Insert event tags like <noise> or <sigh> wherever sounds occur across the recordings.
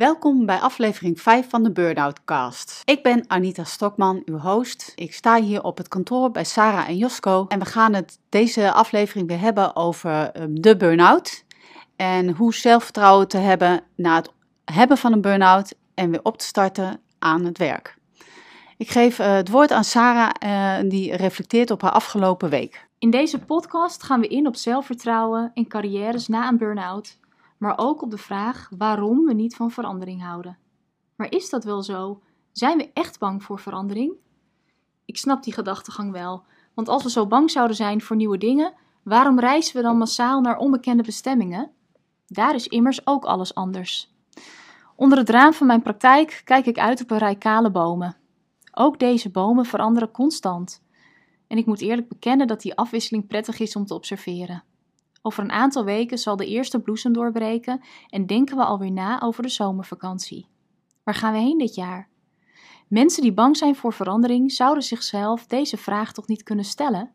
Welkom bij aflevering 5 van de Burnout Cast. Ik ben Anita Stokman, uw host. Ik sta hier op het kantoor bij Sarah en Josko en we gaan het deze aflevering weer hebben over um, de burn-out en hoe zelfvertrouwen te hebben na het hebben van een burn-out en weer op te starten aan het werk. Ik geef uh, het woord aan Sarah, uh, die reflecteert op haar afgelopen week. In deze podcast gaan we in op zelfvertrouwen en carrières na een burn-out, maar ook op de vraag waarom we niet van verandering houden. Maar is dat wel zo? Zijn we echt bang voor verandering? Ik snap die gedachtegang wel, want als we zo bang zouden zijn voor nieuwe dingen, waarom reizen we dan massaal naar onbekende bestemmingen? Daar is immers ook alles anders. Onder het raam van mijn praktijk kijk ik uit op een rij kale bomen. Ook deze bomen veranderen constant. En ik moet eerlijk bekennen dat die afwisseling prettig is om te observeren. Over een aantal weken zal de eerste bloesem doorbreken en denken we alweer na over de zomervakantie. Waar gaan we heen dit jaar? Mensen die bang zijn voor verandering zouden zichzelf deze vraag toch niet kunnen stellen?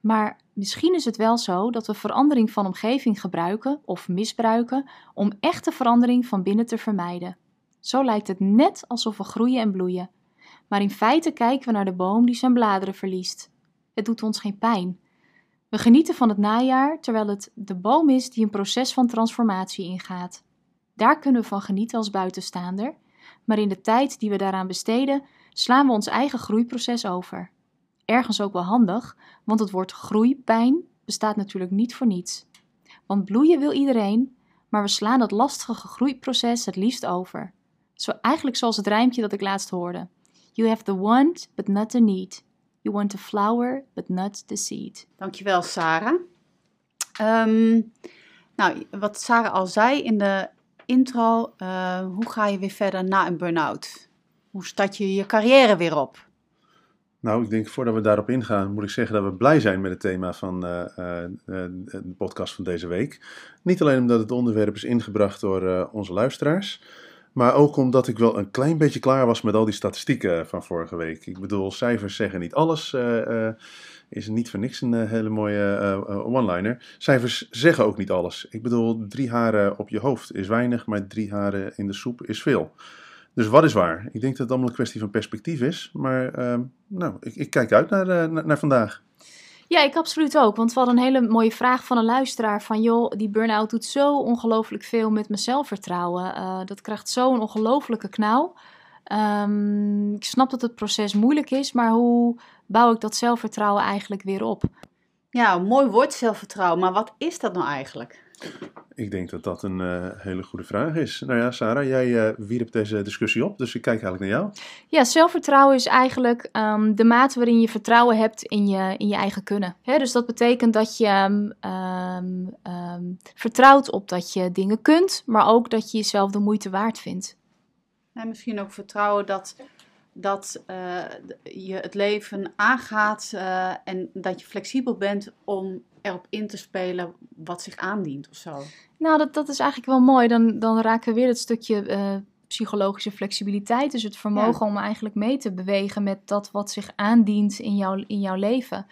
Maar misschien is het wel zo dat we verandering van omgeving gebruiken of misbruiken om echte verandering van binnen te vermijden. Zo lijkt het net alsof we groeien en bloeien. Maar in feite kijken we naar de boom die zijn bladeren verliest. Het doet ons geen pijn. We genieten van het najaar terwijl het de boom is die een proces van transformatie ingaat. Daar kunnen we van genieten als buitenstaander, maar in de tijd die we daaraan besteden, slaan we ons eigen groeiproces over. Ergens ook wel handig, want het woord groeipijn bestaat natuurlijk niet voor niets. Want bloeien wil iedereen, maar we slaan dat lastige groeiproces het liefst over. Zo eigenlijk zoals het rijmpje dat ik laatst hoorde. You have the want, but not the need. You want the flower, but not the seed. Dankjewel, Sarah. Um, nou, wat Sarah al zei in de intro, uh, hoe ga je weer verder na een burn-out? Hoe start je je carrière weer op? Nou, ik denk voordat we daarop ingaan, moet ik zeggen dat we blij zijn met het thema van uh, uh, de podcast van deze week. Niet alleen omdat het onderwerp is ingebracht door onze luisteraars, maar ook omdat ik wel een klein beetje klaar was met al die statistieken van vorige week. Ik bedoel, cijfers zeggen niet alles. Uh, is niet voor niks een hele mooie one-liner. Cijfers zeggen ook niet alles. Ik bedoel, drie haren op je hoofd is weinig, maar drie haren in de soep is veel. Dus wat is waar? Ik denk dat het allemaal een kwestie van perspectief is. Maar ehm, nou, ik, ik, kijk uit naar vandaag. Ja, ik absoluut ook. Want we hadden een hele mooie vraag van een luisteraar van... joh, die burn-out doet zo ongelooflijk veel met mijn zelfvertrouwen. Uh, dat krijgt zo'n ongelofelijke knauw. Um, ik snap dat het proces moeilijk is, maar hoe bouw ik dat zelfvertrouwen eigenlijk weer op? Ja, een mooi woord zelfvertrouwen, maar wat is dat nou eigenlijk? Ik denk dat dat een uh, hele goede vraag is. Nou ja, Sarah, jij uh, wierp deze discussie op, dus ik kijk eigenlijk naar jou. Ja, zelfvertrouwen is eigenlijk um, de mate waarin je vertrouwen hebt in je, in je eigen kunnen. Hè, dus dat betekent dat je um, um, vertrouwt op dat je dingen kunt, maar ook dat je jezelf de moeite waard vindt. En misschien ook vertrouwen dat, dat uh, je het leven aangaat uh, en dat je flexibel bent om erop in te spelen wat zich aandient of zo. Nou, dat, dat is eigenlijk wel mooi. Dan, dan raken we weer het stukje uh, psychologische flexibiliteit. Dus het vermogen ja. om eigenlijk mee te bewegen met dat wat zich aandient in, jou, in jouw leven.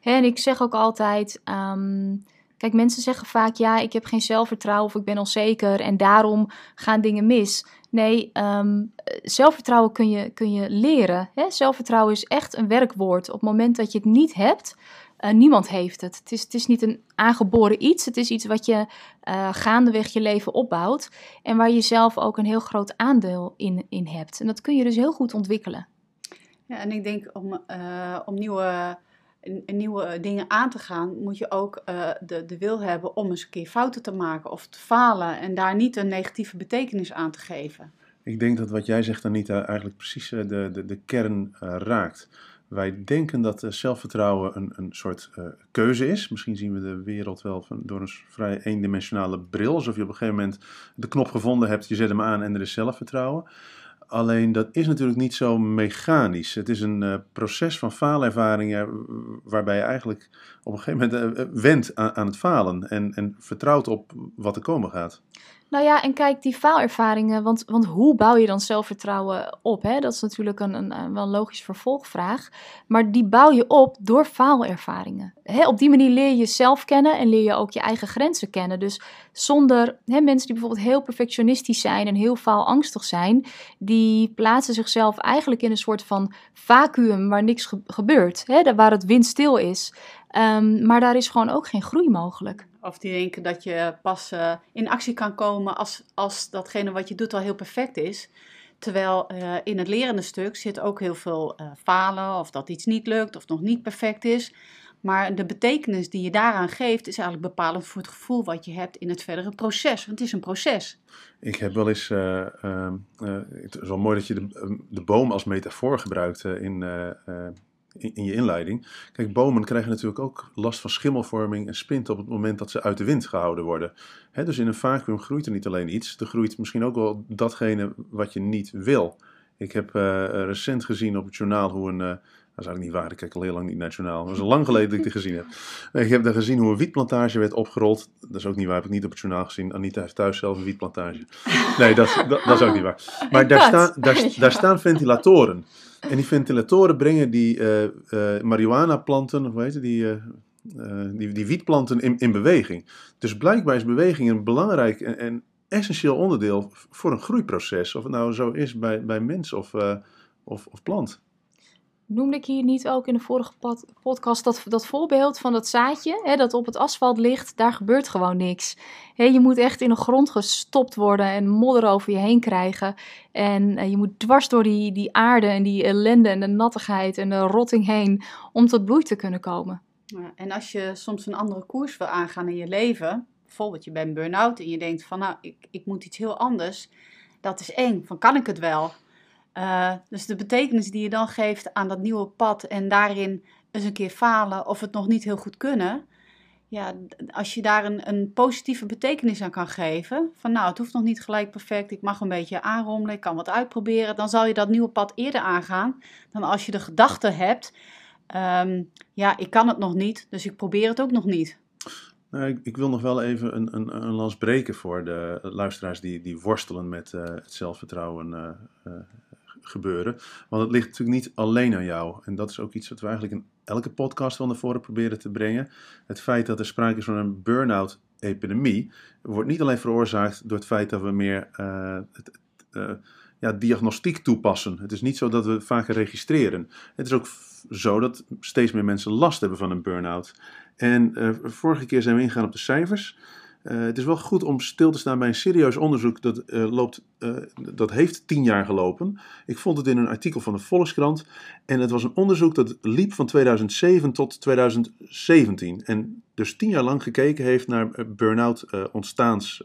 Hè, en ik zeg ook altijd. Um, Kijk, mensen zeggen vaak: ja, ik heb geen zelfvertrouwen of ik ben onzeker en daarom gaan dingen mis. Nee, um, zelfvertrouwen kun je, kun je leren. Hè? Zelfvertrouwen is echt een werkwoord. Op het moment dat je het niet hebt, uh, niemand heeft het. Het is, het is niet een aangeboren iets. Het is iets wat je uh, gaandeweg je leven opbouwt. En waar je zelf ook een heel groot aandeel in, in hebt. En dat kun je dus heel goed ontwikkelen. Ja, en ik denk om, uh, om nieuwe nieuwe dingen aan te gaan, moet je ook uh, de, de wil hebben om eens een keer fouten te maken of te falen en daar niet een negatieve betekenis aan te geven. Ik denk dat wat jij zegt, Anita, eigenlijk precies de, de, de kern raakt. Wij denken dat zelfvertrouwen een, een soort keuze is. Misschien zien we de wereld wel van, door een vrij eendimensionale bril. Alsof je op een gegeven moment de knop gevonden hebt, je zet hem aan en er is zelfvertrouwen. Alleen dat is natuurlijk niet zo mechanisch. Het is een uh, proces van faalervaringen waarbij je eigenlijk op een gegeven moment uh, wendt aan, aan, het falen en, en vertrouwt op wat er komen gaat. Nou ja, en kijk, die faalervaringen, want, want hoe bouw je dan zelfvertrouwen op? Hè? Dat is natuurlijk een, een, wel een logische vervolgvraag. Maar die bouw je op door faalervaringen. Hè? Op die manier leer je jezelf kennen en leer je ook je eigen grenzen kennen. Dus zonder hè, mensen die bijvoorbeeld heel perfectionistisch zijn en heel faalangstig zijn, die plaatsen zichzelf eigenlijk in een soort van vacuüm waar niks gebeurt. Hè? Waar het windstil is. Um, maar daar is gewoon ook geen groei mogelijk. Of die denken dat je pas uh, in actie kan komen als, als datgene wat je doet al heel perfect is. Terwijl uh, in het lerende stuk zit ook heel veel uh, falen, of dat iets niet lukt, of nog niet perfect is. Maar de betekenis die je daaraan geeft, is eigenlijk bepalend voor het gevoel wat je hebt in het verdere proces. Want het is een proces. Ik heb wel eens, ehm, het is wel mooi dat je de, de boom als metafoor gebruikt in in, je inleiding. Kijk, bomen krijgen natuurlijk ook last van schimmelvorming en spint op het moment dat ze uit de wind gehouden worden. dus in een vacuüm groeit er niet alleen iets, er groeit misschien ook wel datgene wat je niet wil. Ik heb uh, recent gezien op het journaal hoe een. Uh, dat is eigenlijk niet waar, ik kijk al heel lang niet naar het journaal. Dat is al lang geleden dat ik die gezien heb. <laughs> Ik heb daar gezien hoe een wietplantage werd opgerold. Dat is ook niet waar, heb ik niet op het journaal gezien. Anita heeft thuis zelf een wietplantage. Nee, dat, dat, dat is ook niet waar. Maar daar, <laughs> staan daar, daar staan ventilatoren. En die ventilatoren brengen die uh, uh, marihuana-planten, hoe heet het, die, uh, die, die wietplanten in, in beweging. Dus blijkbaar is beweging een belangrijk en, en, essentieel onderdeel voor een groeiproces. Of het nou zo is bij, bij mens of, of, of plant. Noemde ik hier niet ook in de vorige podcast dat, dat voorbeeld van dat zaadje hè, dat op het asfalt ligt? Daar gebeurt gewoon niks. Hè, je moet echt in de grond gestopt worden en modder over je heen krijgen. En uh, je moet dwars door die, die aarde en die ellende en de nattigheid en de rotting heen om tot bloei te kunnen komen. En als je soms een andere koers wil aangaan in je leven, bijvoorbeeld je bent burn-out en je denkt van nou, ik, ik moet iets heel anders. Dat is eng, van kan ik het wel? Uh, dus de betekenis die je dan geeft aan dat nieuwe pad en daarin eens een keer falen of het nog niet heel goed kunnen. Ja, als je daar een, een positieve betekenis aan kan geven, van nou, het hoeft nog niet gelijk perfect, ik mag een beetje aanrommelen, ik kan wat uitproberen, dan zal je dat nieuwe pad eerder aangaan dan als je de gedachte hebt, um, ja, ik kan het nog niet, dus ik probeer het ook nog niet. Nou, ik, ik, wil nog wel even een, een, een lans breken voor de luisteraars die, die worstelen met uh, het zelfvertrouwen uh, gebeuren. Want het ligt natuurlijk niet alleen aan jou. En dat is ook iets wat we eigenlijk in elke podcast wel naar voren proberen te brengen. Het feit dat er sprake is van een burn-out epidemie wordt niet alleen veroorzaakt door het feit dat we meer uh, het, uh, ja, diagnostiek toepassen. Het is niet zo dat we vaker registreren. Het is ook zo dat steeds meer mensen last hebben van een burn-out. En uh, vorige keer zijn we ingegaan op de cijfers. Uh, het is wel goed om stil te staan bij een serieus onderzoek dat, uh, loopt, uh, dat heeft tien jaar gelopen. Ik vond het in een artikel van de Volkskrant. En het was een onderzoek dat liep van 2007 tot 2017. En dus tien jaar lang gekeken heeft naar burn-out ontstaans,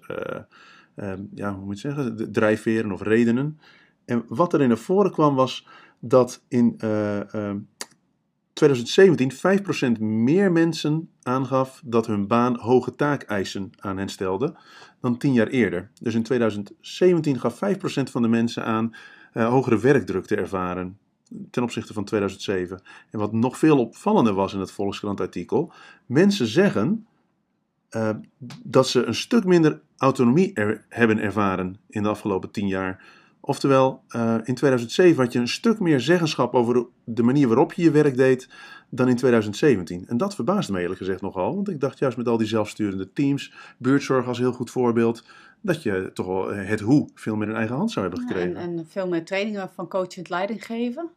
ja, hoe moet je zeggen, drijfveren of redenen. En wat er naar voren kwam was dat in 2017 5% meer mensen aangaf dat hun baan hoge taakeisen aan hen stelde dan 10 jaar eerder. Dus in 2017 gaf 5% van de mensen aan uh, hogere werkdruk te ervaren ten opzichte van 2007. En wat nog veel opvallender was in het Volkskrant-artikel, mensen zeggen uh, dat ze een stuk minder autonomie hebben ervaren in de afgelopen 10 jaar Oftewel, uh, in 2007 had je een stuk meer zeggenschap over de manier waarop je je werk deed dan in 2017. En dat verbaasde me eerlijk gezegd nogal, want ik dacht juist met al die zelfsturende teams, buurtzorg als heel goed voorbeeld, dat je toch wel het hoe veel meer in eigen hand zou hebben gekregen. en, en, veel meer trainingen van coachend leiding geven.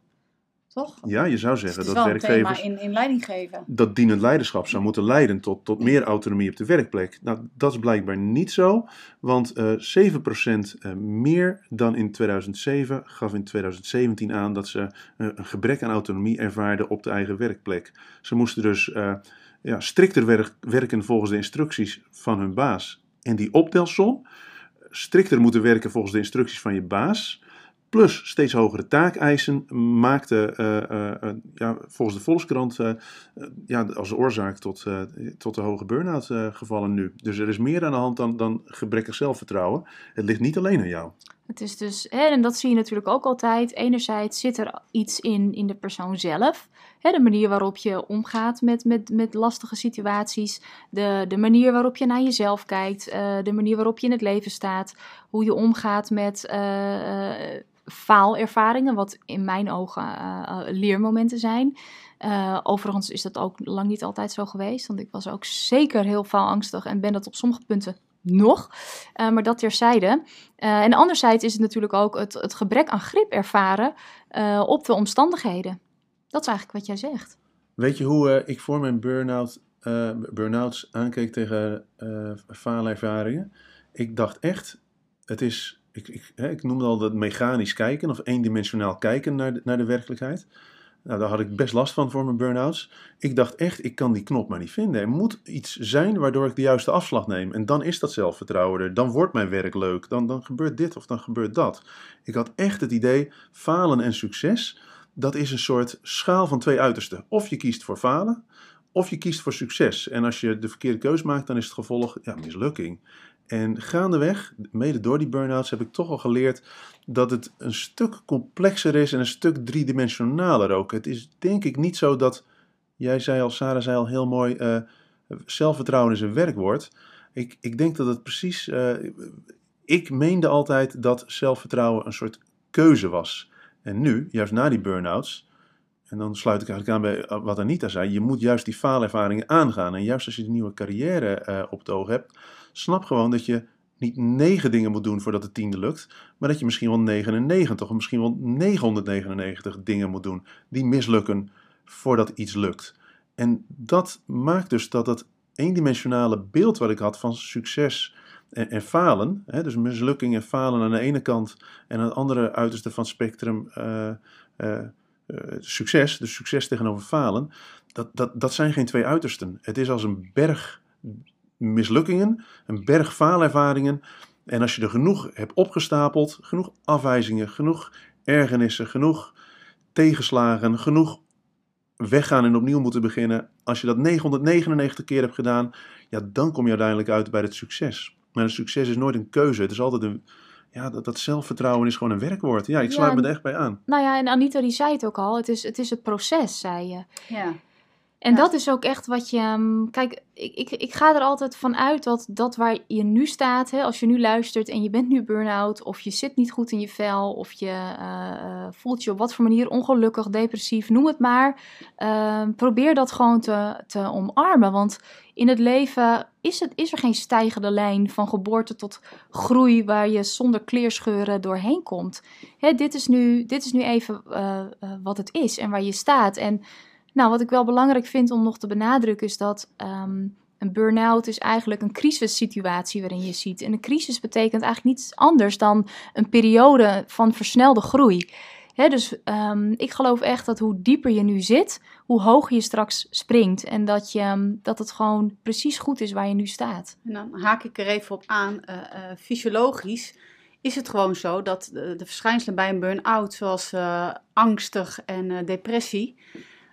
Toch? Ja, je zou zeggen dus dat werkgevers. in, in leiding geven. Dat dienend leiderschap zou moeten leiden tot, tot meer autonomie op de werkplek. Nou, dat is blijkbaar niet zo, want uh, eh, 7% uh, meer dan in 2007 gaf in 2017 aan dat ze uh, een gebrek aan autonomie ervaarden op de eigen werkplek. Ze moesten dus uh, ja, strikter werk, werken volgens de instructies van hun baas. En die optelsom, strikter moeten werken volgens de instructies van je baas plus steeds hogere taakeisen maakte uh, uh, ja, volgens de Volkskrant ja, als oorzaak tot, tot de hoge burn-out gevallen nu. Dus er is meer aan de hand dan, dan gebrekkig zelfvertrouwen. Het ligt niet alleen aan jou. Het is dus, hè, en dat zie je natuurlijk ook altijd. Enerzijds zit er iets in, in de persoon zelf. Hè, de manier waarop je omgaat met, met, met lastige situaties. De, de manier waarop je naar jezelf kijkt. eh, de manier waarop je in het leven staat. Hoe je omgaat met eh, eh, faalervaringen, wat in mijn ogen eh, eh, leermomenten zijn. Eh, overigens is dat ook lang niet altijd zo geweest, want ik was ook zeker heel faalangstig en ben dat op sommige punten nog. Maar dat terzijde. En anderzijds is het natuurlijk ook het, het gebrek aan grip ervaren op de omstandigheden. Dat is eigenlijk wat jij zegt. Weet je hoe ik voor mijn burn-out, burn-outs aankeek tegen faalervaringen? Ik dacht echt, het is, ik, ik, hè, ik noemde al dat mechanisch kijken of eendimensionaal kijken naar de, naar de werkelijkheid. Nou, daar had ik best last van voor mijn burn-outs. Ik dacht echt, ik kan die knop maar niet vinden. Er moet iets zijn waardoor ik de juiste afslag neem. En dan is dat zelfvertrouwen er. Dan wordt mijn werk leuk. Dan, dan gebeurt dit of dan gebeurt dat. Ik had echt het idee, falen en succes, dat is een soort schaal van twee uitersten. Of je kiest voor falen, of je kiest voor succes. En als je de verkeerde keus maakt, dan is het gevolg ja, mislukking. En gaandeweg, mede door die burn-outs, heb ik toch al geleerd dat het een stuk complexer is en een stuk driedimensionaler ook. Het is denk ik niet zo dat, jij zei al, Sarah zei al heel mooi, eh, zelfvertrouwen is een werkwoord. Ik, ik denk dat het precies, eh, ik meende altijd dat zelfvertrouwen een soort keuze was. En nu, juist na die burn-outs, en dan sluit ik eigenlijk aan bij wat Anita zei, je moet juist die faalervaringen aangaan. En juist als je een nieuwe carrière eh, op het oog hebt, snap gewoon dat je niet negen dingen moet doen voordat de tiende lukt, maar dat je misschien wel 99 of misschien wel 999 dingen moet doen die mislukken voordat iets lukt. En dat maakt dus dat het eendimensionale beeld wat ik had van succes en, en falen, hè, dus mislukking en falen aan de ene kant en aan de andere uiterste van spectrum eh, eh, eh, succes, dus succes tegenover falen, dat, dat, dat zijn geen twee uitersten. Het is als een berg mislukkingen, een berg faalervaringen. En als je er genoeg hebt opgestapeld, genoeg afwijzingen, genoeg ergernissen, genoeg tegenslagen, genoeg weggaan en opnieuw moeten beginnen. Als je dat 999 keer hebt gedaan, ja, dan kom je uiteindelijk uit bij het succes. Maar een succes is nooit een keuze. Het is altijd een. Ja, dat, dat zelfvertrouwen is gewoon een werkwoord. Ja, ik sluit Ja, me er echt bij aan. Nou ja, en Anita die zei het ook al, het is het, is het proces, zei je. Ja. En Ja. dat is ook echt wat je. ehm, Kijk, ik, ik, ik ga er altijd van uit dat dat waar je nu staat, hè, als je nu luistert en je bent nu burn-out, of je zit niet goed in je vel, of je eh, eh, voelt je op wat voor manier ongelukkig, depressief, noem het maar. Ehm, probeer dat gewoon te, te omarmen. Want in het leven is, het, is er geen stijgende lijn van geboorte tot groei waar je zonder kleerscheuren doorheen komt. Hè, dit, is nu, dit is nu even eh, wat het is en waar je staat. En nou, wat ik wel belangrijk vind om nog te benadrukken is dat ehm, een burn-out is eigenlijk een crisissituatie waarin je ziet. En een crisis betekent eigenlijk niets anders dan een periode van versnelde groei. Dus ehm, ik geloof echt dat hoe dieper je nu zit, hoe hoger je straks springt. En dat, je, ehm, dat het gewoon precies goed is waar je nu staat. En dan haak ik er even op aan. eh, eh, fysiologisch is het gewoon zo dat de, verschijnselen bij een burn-out, zoals eh, angstig en depressie,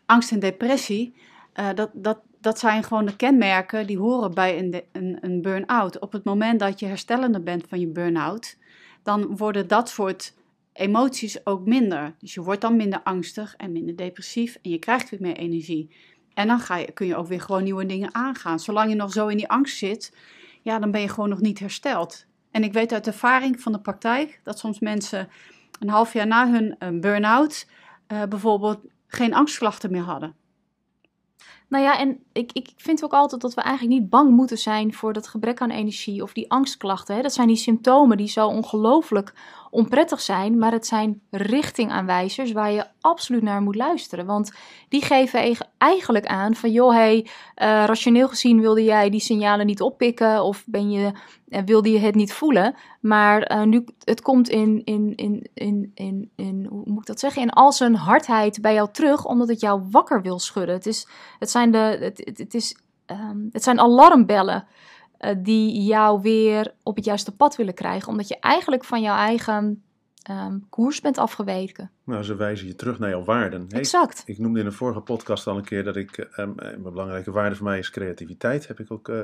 angst en depressie, eh, dat, dat, dat zijn gewoon de kenmerken die horen bij een, een, een burn-out. Op het moment dat je herstellende bent van je burn-out, dan worden dat soort emoties ook minder. Dus je wordt dan minder angstig en minder depressief en je krijgt weer meer energie. En dan ga je, kun je ook weer gewoon nieuwe dingen aangaan. Zolang je nog zo in die angst zit, ja, dan ben je gewoon nog niet hersteld. En ik weet uit ervaring van de praktijk dat soms mensen een half jaar na hun eh, burn-out eh, bijvoorbeeld geen angstklachten meer hadden. Nou ja, en ik, ik vind ook altijd dat we eigenlijk niet bang moeten zijn voor dat gebrek aan energie of die angstklachten. Hè. Dat zijn die symptomen die zo ongelooflijk onprettig zijn, maar het zijn richtingaanwijzers waar je absoluut naar moet luisteren. Want die geven eigenlijk aan van, joh, hey, eh, rationeel gezien wilde jij die signalen niet oppikken of ben je, eh, wilde je het niet voelen. Maar eh, nu, het komt in, in, in, in, in, in, hoe moet ik dat zeggen, in al zijn hardheid bij jou terug, omdat het jou wakker wil schudden. Het is, het zijn, de, het, het is, ehm, het zijn alarmbellen eh, die jou weer op het juiste pad willen krijgen, omdat je eigenlijk van jouw eigen ehm, koers bent afgeweken. Nou, ze wijzen je terug naar jouw waarden. Hey, Exact. Ik noemde in een vorige podcast al een keer dat ik, eh, eh, een belangrijke waarde voor mij is creativiteit, heb ik ook eh,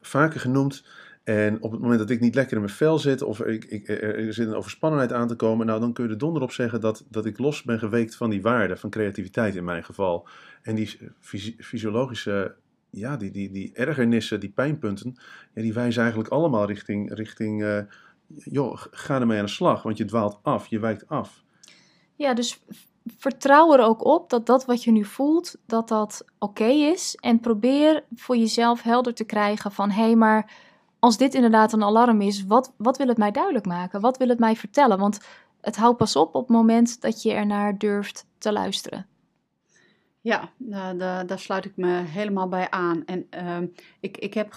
vaker genoemd. En op het moment dat ik niet lekker in mijn vel zit of ik, ik, er zit een overspannenheid aan te komen, nou dan kun je er donder op zeggen dat, dat ik los ben geweekt van die waarde, van creativiteit in mijn geval. En die fysiologische, ja, die, die, die ergernissen, die pijnpunten, ja, die wijzen eigenlijk allemaal richting, richting uh, joh, ga ermee aan de slag, want je dwaalt af, je wijkt af. Ja, dus vertrouw er ook op dat dat wat je nu voelt, dat dat oké is. En probeer voor jezelf helder te krijgen van, hé, hey, maar als dit inderdaad een alarm is, wat, wat wil het mij duidelijk maken? Wat wil het mij vertellen? Want het houdt pas op op het moment dat je ernaar durft te luisteren. Ja, daar, daar sluit ik me helemaal bij aan. En ehm, ik, ik heb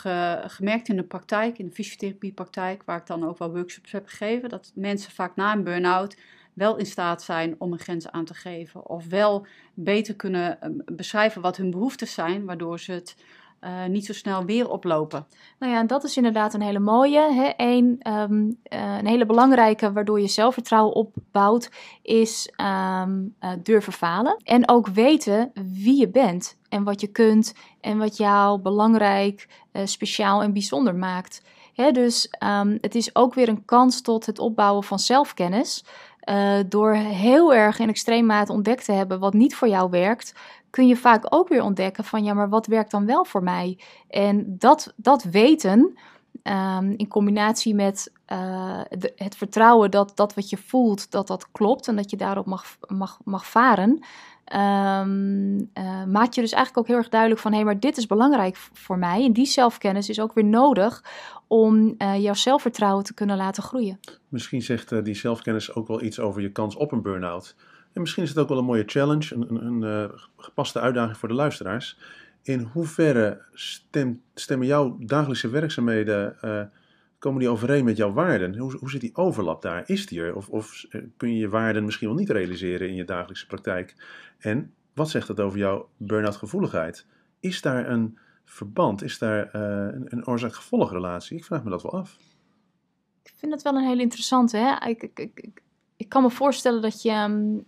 gemerkt in de praktijk, in de fysiotherapiepraktijk, waar ik dan ook wel workshops heb gegeven, dat mensen vaak na een burn-out wel in staat zijn om een grens aan te geven. Of wel beter kunnen ehm, beschrijven wat hun behoeften zijn, waardoor ze het uh, niet zo snel weer oplopen. Nou ja, en dat is inderdaad een hele mooie. Hè? Um, uh, een hele belangrijke, waardoor je zelfvertrouwen opbouwt, is um, uh, durven falen. En ook weten wie je bent en wat je kunt en wat jou belangrijk, speciaal en bijzonder maakt. Hè? Dus um, het is ook weer een kans tot het opbouwen van zelfkennis. Door heel erg in extreem mate ontdekt te hebben wat niet voor jou werkt, kun je vaak ook weer ontdekken van ja, maar wat werkt dan wel voor mij? En dat, dat weten um, in combinatie met de, het vertrouwen dat dat wat je voelt, dat dat klopt en dat je daarop mag, mag, mag varen. Um, maakt je dus eigenlijk ook heel erg duidelijk van hé, hey, maar dit is belangrijk voor mij. En die zelfkennis is ook weer nodig om uh, jouw zelfvertrouwen te kunnen laten groeien. Misschien zegt die zelfkennis ook wel iets over je kans op een burn-out. En misschien is het ook wel een mooie challenge, een, een, uh, gepaste uitdaging voor de luisteraars. In hoeverre stem, stemmen jouw dagelijkse werkzaamheden, uh, komen die overeen met jouw waarden? Hoe, hoe zit die overlap daar? Is die er? Of, of eh, kun je je waarden misschien wel niet realiseren in je dagelijkse praktijk? En wat zegt dat over jouw burn-out gevoeligheid? Is daar een verband? Is daar een, een oorzaak-gevolgrelatie? Ik vraag me dat wel af. Ik vind dat wel een heel interessante. Hè? Ik, ik, ik, ik kan me voorstellen dat je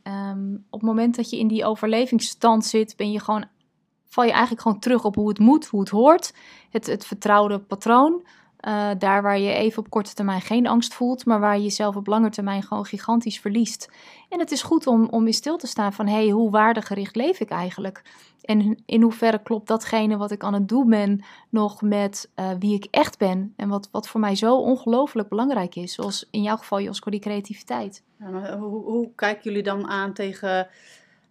um, op het moment dat je in die overlevingsstand zit, ben je gewoon, val je eigenlijk gewoon terug op hoe het moet, hoe het hoort. Het, het vertrouwde patroon. Uh, daar waar je even op korte termijn geen angst voelt, maar waar je jezelf op lange termijn gewoon gigantisch verliest. En het is goed om, om in stil te staan van, hé, hey, hoe waardegericht leef ik eigenlijk? En in hoeverre klopt datgene wat ik aan het doen ben nog met uh, wie ik echt ben? En wat, wat voor mij zo ongelooflijk belangrijk is, zoals in jouw geval, Josko, die creativiteit. Hoe, hoe kijken jullie dan aan tegen...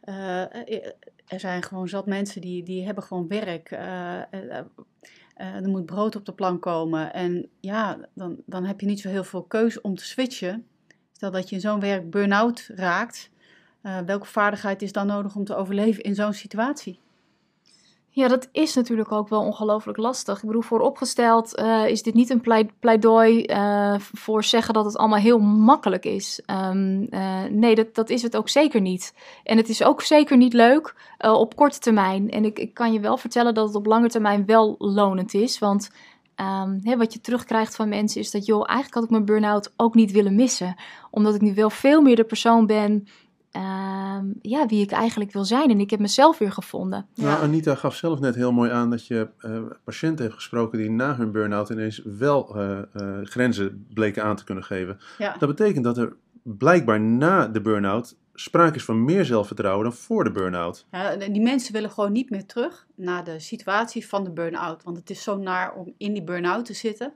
Uh, er zijn gewoon zat mensen die, die hebben gewoon werk. Uh, er moet brood op de plank komen. En ja, dan, dan heb je niet zo heel veel keuze om te switchen. Stel dat je in zo'n werk burn-out raakt. Uh, welke vaardigheid is dan nodig om te overleven in zo'n situatie? Ja, dat is natuurlijk ook wel ongelooflijk lastig. Ik bedoel, vooropgesteld uh, is dit niet een pleidooi uh, voor zeggen dat het allemaal heel makkelijk is. Um, uh, nee, dat, dat is het ook zeker niet. En het is ook zeker niet leuk op korte termijn. En ik, ik kan je wel vertellen dat het op lange termijn wel lonend is. Want hè, wat je terugkrijgt van mensen is dat, joh, eigenlijk had ik mijn burn-out ook niet willen missen. Omdat ik nu wel veel meer de persoon ben uh, ja, wie ik eigenlijk wil zijn. En ik heb mezelf weer gevonden. Nou, Anita gaf zelf net heel mooi aan dat je uh, patiënten hebt gesproken die na hun burn-out ineens wel uh, grenzen bleken aan te kunnen geven. Ja. Dat betekent dat er blijkbaar na de burn-out sprake is van meer zelfvertrouwen dan voor de burn-out. Ja, die mensen willen gewoon niet meer terug naar de situatie van de burn-out. Want het is zo naar om in die burn-out te zitten.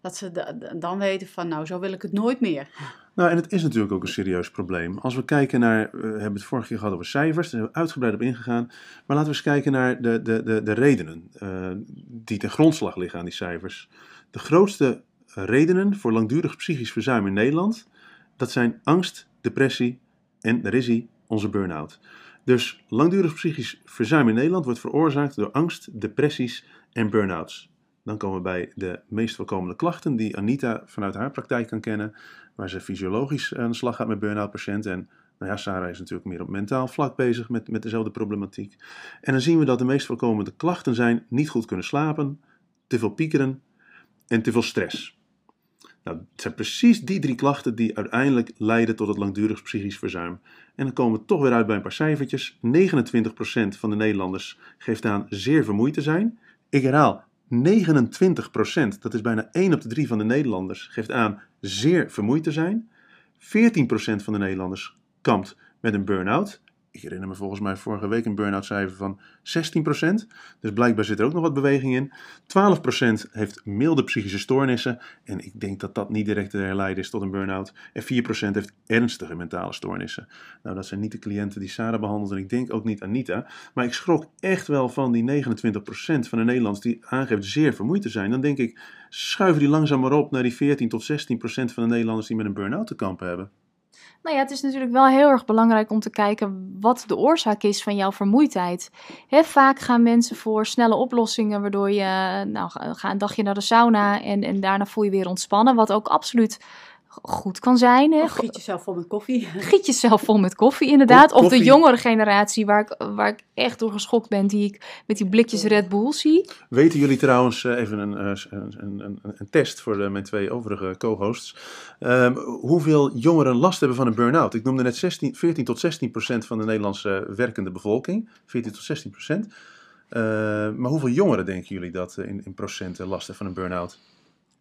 Dat ze dan weten van, nou, zo wil ik het nooit meer. Nou, en het is natuurlijk ook een serieus probleem. Als we kijken naar, we hebben het vorige keer gehad over cijfers, daar zijn we uitgebreid op ingegaan. Maar laten we eens kijken naar de, de, de, de redenen uh, die ten grondslag liggen aan die cijfers. De grootste redenen voor langdurig psychisch verzuim in Nederland, dat zijn angst, depressie en, daar is hij, onze burn-out. Dus langdurig psychisch verzuim in Nederland wordt veroorzaakt door angst, depressies en burn-outs. Dan komen we bij de meest voorkomende klachten die Anita vanuit haar praktijk kan kennen waar ze fysiologisch aan de slag gaat met burn-out patiënten. En nou ja, Sarah is natuurlijk meer op mentaal vlak bezig met, met dezelfde problematiek. En dan zien we dat de meest voorkomende klachten zijn niet goed kunnen slapen, te veel piekeren en te veel stress. Nou, het zijn precies die drie klachten die uiteindelijk leiden tot het langdurig psychisch verzuim. En dan komen we toch weer uit bij een paar cijfertjes. 29% van de Nederlanders geeft aan zeer vermoeid te zijn. Ik herhaal, 29%, dat is bijna 1 op de 3 van de Nederlanders, geeft aan zeer vermoeid te zijn. 14% van de Nederlanders kampt met een burn-out. Ik herinner me volgens mij vorige week een burn-out cijfer van 16%. Dus blijkbaar zit er ook nog wat beweging in. 12% heeft milde psychische stoornissen. En ik denk dat dat niet direct te herleiden is tot een burn-out. En 4% heeft ernstige mentale stoornissen. Nou, dat zijn niet de cliënten die Sarah behandelt. En ik denk ook niet Anita. Maar ik schrok echt wel van die 29% van de Nederlanders die aangeeft zeer vermoeid te zijn. Dan denk ik, schuiven die langzaam maar op naar die 14 tot 16% van de Nederlanders die met een burn-out te kampen hebben. Nou ja, het is natuurlijk wel heel erg belangrijk om te kijken wat de oorzaak is van jouw vermoeidheid. Hè, vaak gaan mensen voor snelle oplossingen, waardoor je, nou, ga een dagje naar de sauna en, en daarna voel je weer ontspannen. Wat ook absoluut goed kan zijn. Hè. Of giet jezelf vol met koffie. <laughs> Giet jezelf vol met koffie, inderdaad. Of de jongere generatie, waar ik, waar ik echt door geschokt ben, die ik met die blikjes Red Bull zie. Weten jullie trouwens, eh, even een, eh, een, een, een, een test voor de, mijn twee overige co-hosts, ehm, hoeveel jongeren last hebben van een burn-out? Ik noemde net 16, 14 tot 16 procent van de Nederlandse werkende bevolking, 14 tot 16 procent. Eh, maar hoeveel jongeren denken jullie dat eh, in, in procenten last hebben van een burn-out?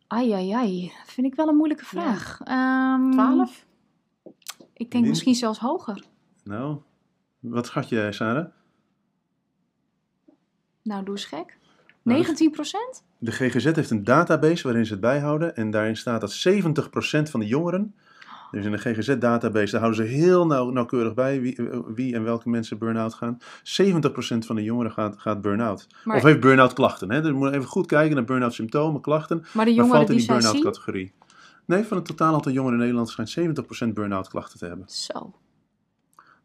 Ai, ai, ai. Vind ik wel een moeilijke vraag. Ehm, 12? Ik denk Min- misschien zelfs hoger. Nou, wat schat je, Sarah? Nou, doe eens gek. Nou, 19 procent? De GGZ heeft een database waarin ze het bijhouden. En daarin staat dat 70% van de jongeren. Dus in de GGZ-database, daar houden ze heel nauw, nauwkeurig bij wie, wie en welke mensen burn-out gaan. 70% van de jongeren gaat, gaat burn-out. Maar, Of heeft burn-out klachten. Hè? Dus we moeten even goed kijken naar burn-out symptomen, klachten. maar de Maar jongeren valt in die burn-out categorie. Nee, van het totaal aantal jongeren in Nederland schijnt 70% burn-out klachten te hebben. Zo,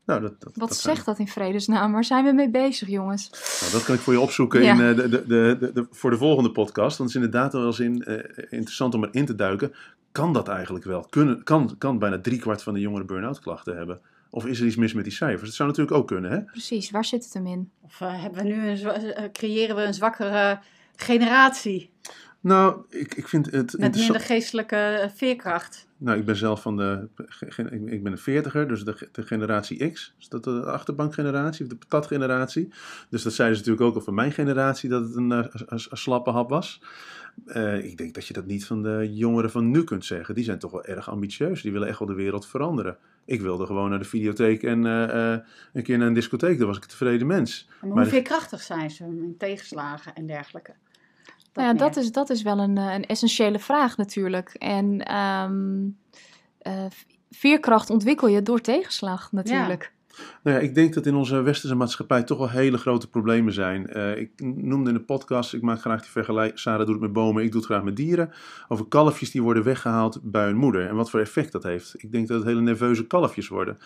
Nou, dat, dat, wat dat zijn- zegt dat in vredesnaam? Waar zijn we mee bezig, jongens? Nou, dat kan ik voor je opzoeken Ja. in, eh, de, de, de, de, de- voor de volgende podcast. Want het is inderdaad wel eens in, eh, interessant om erin te duiken. Kan dat eigenlijk wel? Kunnen, kan, kan bijna driekwart van de jongeren burn-out klachten hebben? Of is er iets mis met die cijfers? Dat zou natuurlijk ook kunnen, hè? Precies, waar zit het hem in? Of eh, hebben we nu een, eh, creëren we een zwakkere generatie Nou, ik, ik vind het met minder geestelijke eh, veerkracht? Nou, ik ben zelf van de. Ik ben een veertiger, dus de, de generatie X. Is dat de achterbankgeneratie of de patatgeneratie? Dus dat zeiden ze natuurlijk ook al van mijn generatie dat het een, eh, een, een slappe hap was. Eh, ik denk dat je dat niet van de jongeren van nu kunt zeggen. Die zijn toch wel erg ambitieus. Die willen echt wel de wereld veranderen. Ik wilde gewoon naar de videotheek en eh, een keer naar een discotheek. Daar was ik een tevreden mens. Maar, Maar hoe de- veerkrachtig zijn ze in tegenslagen en dergelijke? Nou ja, meer. dat is, dat is wel een, eh, een essentiële vraag natuurlijk. En eh, veerkracht ontwikkel je door tegenslag natuurlijk. Nou ja, ik denk dat in onze westerse maatschappij toch wel hele grote problemen zijn. Eh, ik noemde in de podcast, ik maak graag die vergelijking, Sarah doet het met bomen, ik doe het graag met dieren, over kalfjes die worden weggehaald bij hun moeder en wat voor effect dat heeft. Ik denk dat het hele nerveuze kalfjes worden.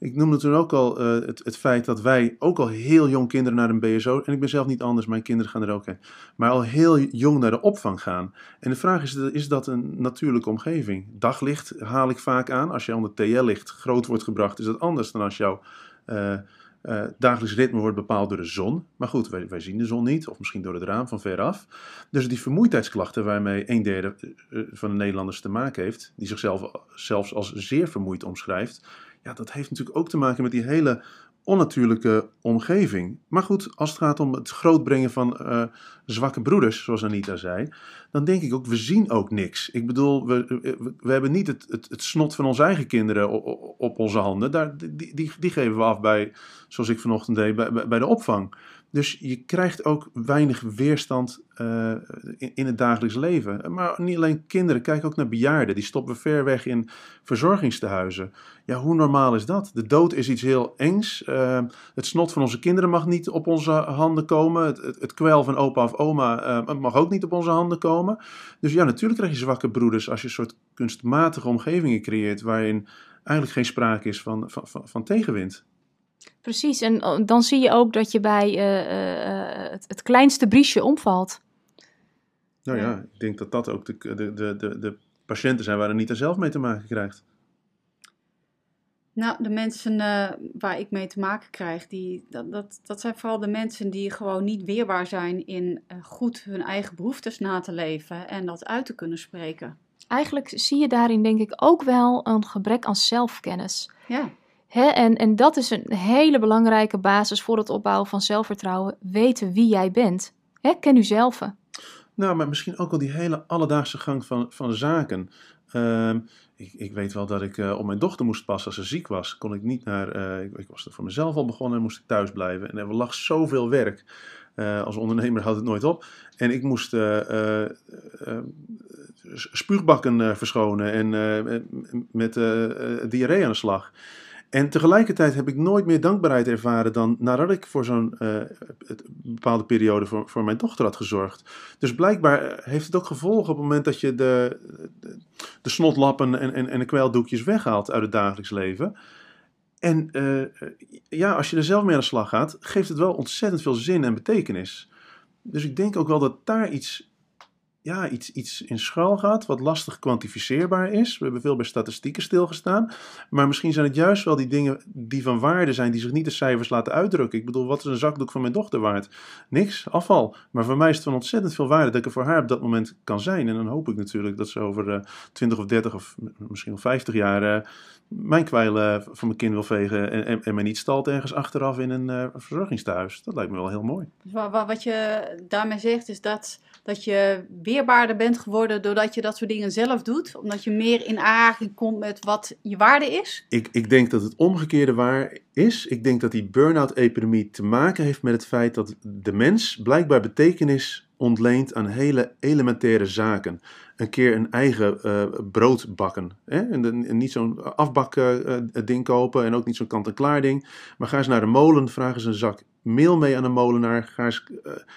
Ik noemde toen ook al eh, het, het feit dat wij ook al heel jong kinderen naar een BSO, en ik ben zelf niet anders, mijn kinderen gaan er ook heen, maar al heel jong naar de opvang gaan. En de vraag is, is dat een natuurlijke omgeving? Daglicht haal ik vaak aan. Als je onder TL-licht groot wordt gebracht, is dat anders dan als jouw eh, dagelijks ritme wordt bepaald door de zon. Maar goed, wij, wij zien de zon niet, of misschien door het raam van veraf. Dus die vermoeidheidsklachten waarmee een derde eh, van de Nederlanders te maken heeft, die zichzelf zelfs als zeer vermoeid omschrijft, ja, dat heeft natuurlijk ook te maken met die hele onnatuurlijke omgeving. Maar goed, als het gaat om het grootbrengen van eh, zwakke broeders, zoals Anita zei, dan denk ik ook, we zien ook niks. Ik bedoel, we, we, we hebben niet het, het, het snot van onze eigen kinderen op, op, onze handen. Daar, die, die, die geven we af bij, zoals ik vanochtend deed, bij, bij de opvang. Dus je krijgt ook weinig weerstand eh, in, het dagelijks leven. Maar niet alleen kinderen, kijk ook naar bejaarden. Die stoppen ver weg in verzorgingstehuizen. Ja, hoe normaal is dat? De dood is iets heel engs. Eh, het snot van onze kinderen mag niet op onze handen komen. Het, het, kwel van opa of oma eh, mag ook niet op onze handen komen. Dus ja, natuurlijk krijg je zwakke broeders als je een soort kunstmatige omgevingen creëert waarin eigenlijk geen sprake is van, van, van tegenwind. Precies, en oh, dan zie je ook dat je bij eh, eh, eh, het, het kleinste briesje omvalt. Nou ja, Ja. ik denk dat dat ook de, de, de, de, de patiënten zijn waar Anita zelf mee te maken krijgt. Nou, de mensen eh, waar ik mee te maken krijg, die, dat, dat, dat zijn vooral de mensen die gewoon niet weerbaar zijn in goed hun eigen behoeftes na te leven en dat uit te kunnen spreken. Eigenlijk zie je daarin denk ik ook wel een gebrek aan zelfkennis. Ja, En, en dat is een hele belangrijke basis voor het opbouwen van zelfvertrouwen. Weten wie jij bent. Ken u zelf. Nou, maar misschien ook wel die hele alledaagse gang van, van zaken. Ehm, ik, ik weet wel dat ik uh, op mijn dochter moest passen als ze ziek was. Kon ik niet naar. Uh, ik, was er voor mezelf al begonnen en moest ik thuis blijven. En er lag zoveel werk. Uh, als ondernemer houdt het nooit op. En ik moest spuugbakken verschonen en met diarree aan de slag. En tegelijkertijd heb ik nooit meer dankbaarheid ervaren dan nadat ik voor zo'n uh, bepaalde periode voor, voor mijn dochter had gezorgd. Dus blijkbaar heeft het ook gevolgen op het moment dat je de, de, snotlappen en, en, en de kweldoekjes weghaalt uit het dagelijks leven. En uh, ja, als je er zelf mee aan de slag gaat, geeft het wel ontzettend veel zin en betekenis. Dus ik denk ook wel dat daar iets ja, iets, iets in schuil gaat wat lastig kwantificeerbaar is. We hebben veel bij statistieken stilgestaan. Maar misschien zijn het juist wel die dingen die van waarde zijn, die zich niet de cijfers laten uitdrukken. Ik bedoel, wat is een zakdoek van mijn dochter waard? Niks, afval. Maar voor mij is het van ontzettend veel waarde dat ik er voor haar op dat moment kan zijn. En dan hoop ik natuurlijk dat ze over uh, eh, 20 of 30 of misschien wel 50 jaar uh, mijn kwijlen van mijn kind wil vegen en, en, en mij niet stalt ergens achteraf in een uh, verzorgingstehuis. Dat lijkt me wel heel mooi. Dus wat je daarmee zegt is dat, dat je weerbaarder bent geworden doordat je dat soort dingen zelf doet? Omdat je meer in aanraking komt met wat je waarde is? Ik, ik denk dat het omgekeerde waar is. Ik denk dat die burn-out-epidemie te maken heeft met het feit dat de mens blijkbaar betekenis ontleent aan hele elementaire zaken een keer een eigen uh, brood bakken. Hè? En, niet zo'n afbakding uh, ding kopen en ook niet zo'n kant-en-klaar ding. Maar ga eens naar de molen, vraag eens een zak meel mee aan de molenaar. Ga eens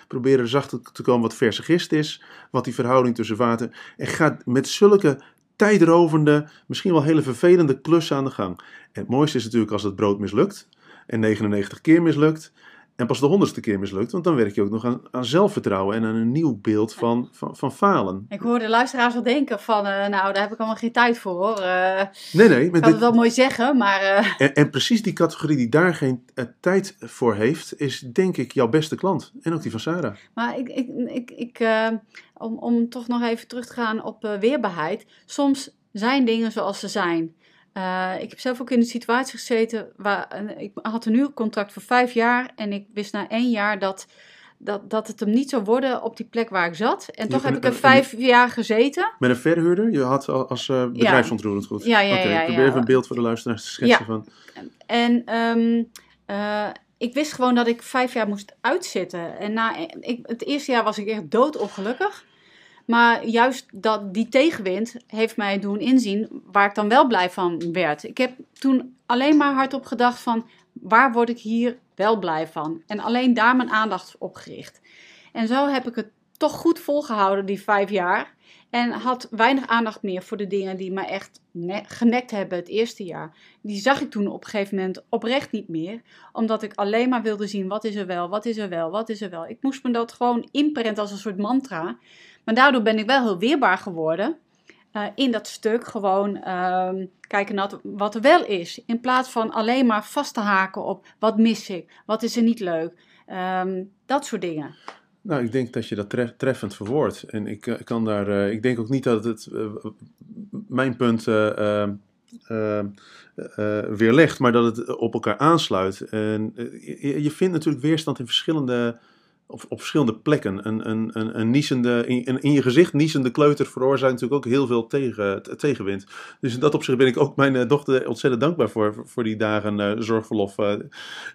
proberen erachter te komen wat verse gist is. Wat die verhouding tussen water. En ga met zulke tijdrovende, misschien wel hele vervelende klussen aan de gang. En het mooiste is natuurlijk als het brood mislukt. En 99 keer mislukt. En pas de honderdste keer mislukt, want dan werk je ook nog aan, aan zelfvertrouwen en aan een nieuw beeld van, van, van falen. Ik hoor de luisteraars al denken van, uh, nou daar heb ik allemaal geen tijd voor hoor. Uh, nee, nee. Ik kan dit... het wel mooi zeggen, maar... Uh... En, en, precies die categorie die daar geen tijd voor heeft, is denk ik jouw beste klant. En ook die van Sarah. Maar ik, ik, ik, ik om, om toch nog even terug te gaan op weerbaarheid. Soms zijn dingen zoals ze zijn. Uh, ik heb zelf ook in een situatie gezeten waar uh, ik had een huurcontract voor vijf jaar en ik wist na één jaar dat, dat, dat het hem niet zou worden op die plek waar ik zat. En toch heb ik er vijf jaar gezeten. Met een verhuurder? Je had als uh, bedrijfsontroerend goed? Ja, ja, ja. Okay, ja, ik probeer even een beeld voor de luisteraars te schetsen van. En um, ik wist gewoon dat ik vijf jaar moest uitzitten. En na ik, het eerste jaar was ik echt doodongelukkig. Maar juist dat, die tegenwind heeft mij doen inzien waar ik dan wel blij van werd. Ik heb toen alleen maar hardop gedacht van waar word ik hier wel blij van? En alleen daar mijn aandacht op gericht. En zo heb ik het toch goed volgehouden die vijf jaar. En had weinig aandacht meer voor de dingen die me echt genekt hebben het eerste jaar. Die zag ik toen op een gegeven moment oprecht niet meer. Omdat ik alleen maar wilde zien wat is er wel, wat is er wel, wat is er wel. Ik moest me dat gewoon inprenten als een soort mantra. Maar daardoor ben ik wel heel weerbaar geworden. Uh, in dat stuk gewoon uh, kijken naar wat er wel is. In plaats van alleen maar vast te haken op wat mis ik, wat is er niet leuk. Um, dat soort dingen. Nou, ik denk dat je dat tref, treffend verwoordt. En ik uh, kan daar. Uh, ik denk ook niet dat het mijn punt weerlegt, maar dat het op elkaar aansluit. En je vindt natuurlijk weerstand in verschillende op, op verschillende plekken. Een, een, een, een niezende, in, in je gezicht niezende kleuter veroorzaakt natuurlijk ook heel veel tegen, tegenwind. Dus in dat opzicht ben ik ook mijn eh, dochter ontzettend dankbaar voor, voor die dagen uh, zorgverlof uh,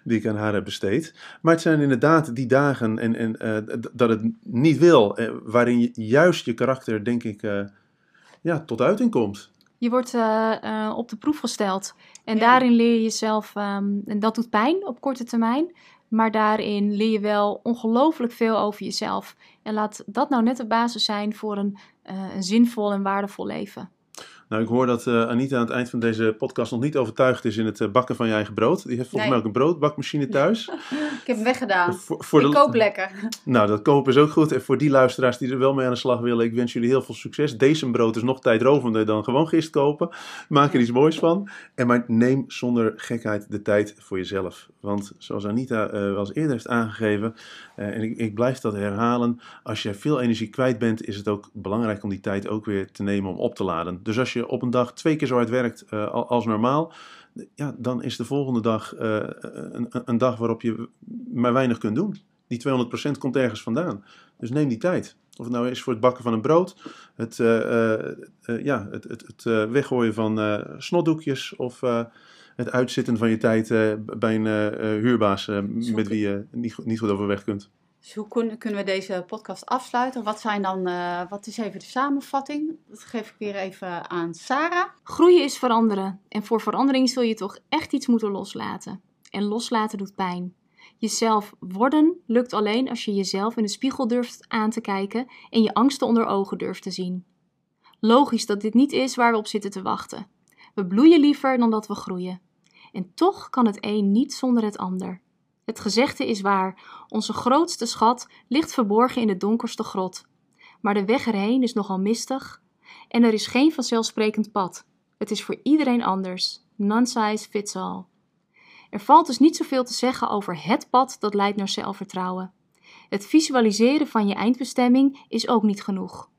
die ik aan haar heb besteed. Maar het zijn inderdaad die dagen en, en, uh, dat het niet wil, waarin je juist je karakter, denk ik, ja, tot uiting komt. Je wordt op de proef gesteld. En daarin leer je jezelf, um, en dat doet pijn op korte termijn. Maar daarin leer je wel ongelooflijk veel over jezelf. En laat dat nou net de basis zijn voor een, uh, een zinvol en waardevol leven. Nou, ik hoor dat uh, Anita aan het eind van deze podcast nog niet overtuigd is in het uh, bakken van je eigen brood. Die heeft volgens mij ook een broodbakmachine <laughs> thuis. ik heb hem weggedaan. Voor, voor ik de... koop lekker. Nou, dat kopen is ook goed. En voor die luisteraars die er wel mee aan de slag willen, ik wens jullie heel veel succes. Deze brood is nog tijdrovender dan gewoon gist kopen. Maak er iets moois van. En maar neem zonder gekheid de tijd voor jezelf. Want zoals Anita uh, wel eens eerder heeft aangegeven, en ik, ik blijf dat herhalen, als je veel energie kwijt bent, is het ook belangrijk om die tijd ook weer te nemen om op te laden. Dus als je je op een dag twee keer zo hard werkt uh, als normaal, ja, dan is de volgende dag uh, een, een, dag waarop je maar weinig kunt doen. Die 200% komt ergens vandaan. Dus neem die tijd. Of het nou is voor het bakken van een brood, het, eh, eh, eh, ja, het, het, het eh, weggooien van eh, snotdoekjes of eh, het uitzitten van je tijd eh, bij een eh, eh, huurbaas eh, met wie je niet, goed- niet goed overweg kunt. Dus hoe kun- kunnen we deze podcast afsluiten? Wat zijn dan, eh, wat is even de samenvatting? Dat geef ik weer even aan Sarah. Groeien is veranderen. En voor verandering zul je toch echt iets moeten loslaten. En loslaten doet pijn. Jezelf worden lukt alleen als je jezelf in de spiegel durft aan te kijken en je angsten onder ogen durft te zien. Logisch dat dit niet is waar we op zitten te wachten. We bloeien liever dan dat we groeien. En toch kan het een niet zonder het ander. Het gezegde is waar: onze grootste schat ligt verborgen in de donkerste grot. Maar de weg erheen is nogal mistig en er is geen vanzelfsprekend pad. Het is voor iedereen anders. None size fits all. Er valt dus niet zoveel te zeggen over het pad dat leidt naar zelfvertrouwen. Het visualiseren van je eindbestemming is ook niet genoeg.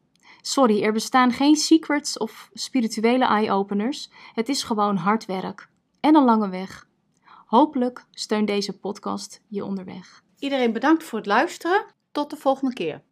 Sorry, er bestaan geen secrets of spirituele eye-openers. Het is gewoon hard werk. En een lange weg. Hopelijk steunt deze podcast je onderweg. Iedereen bedankt voor het luisteren. Tot de volgende keer.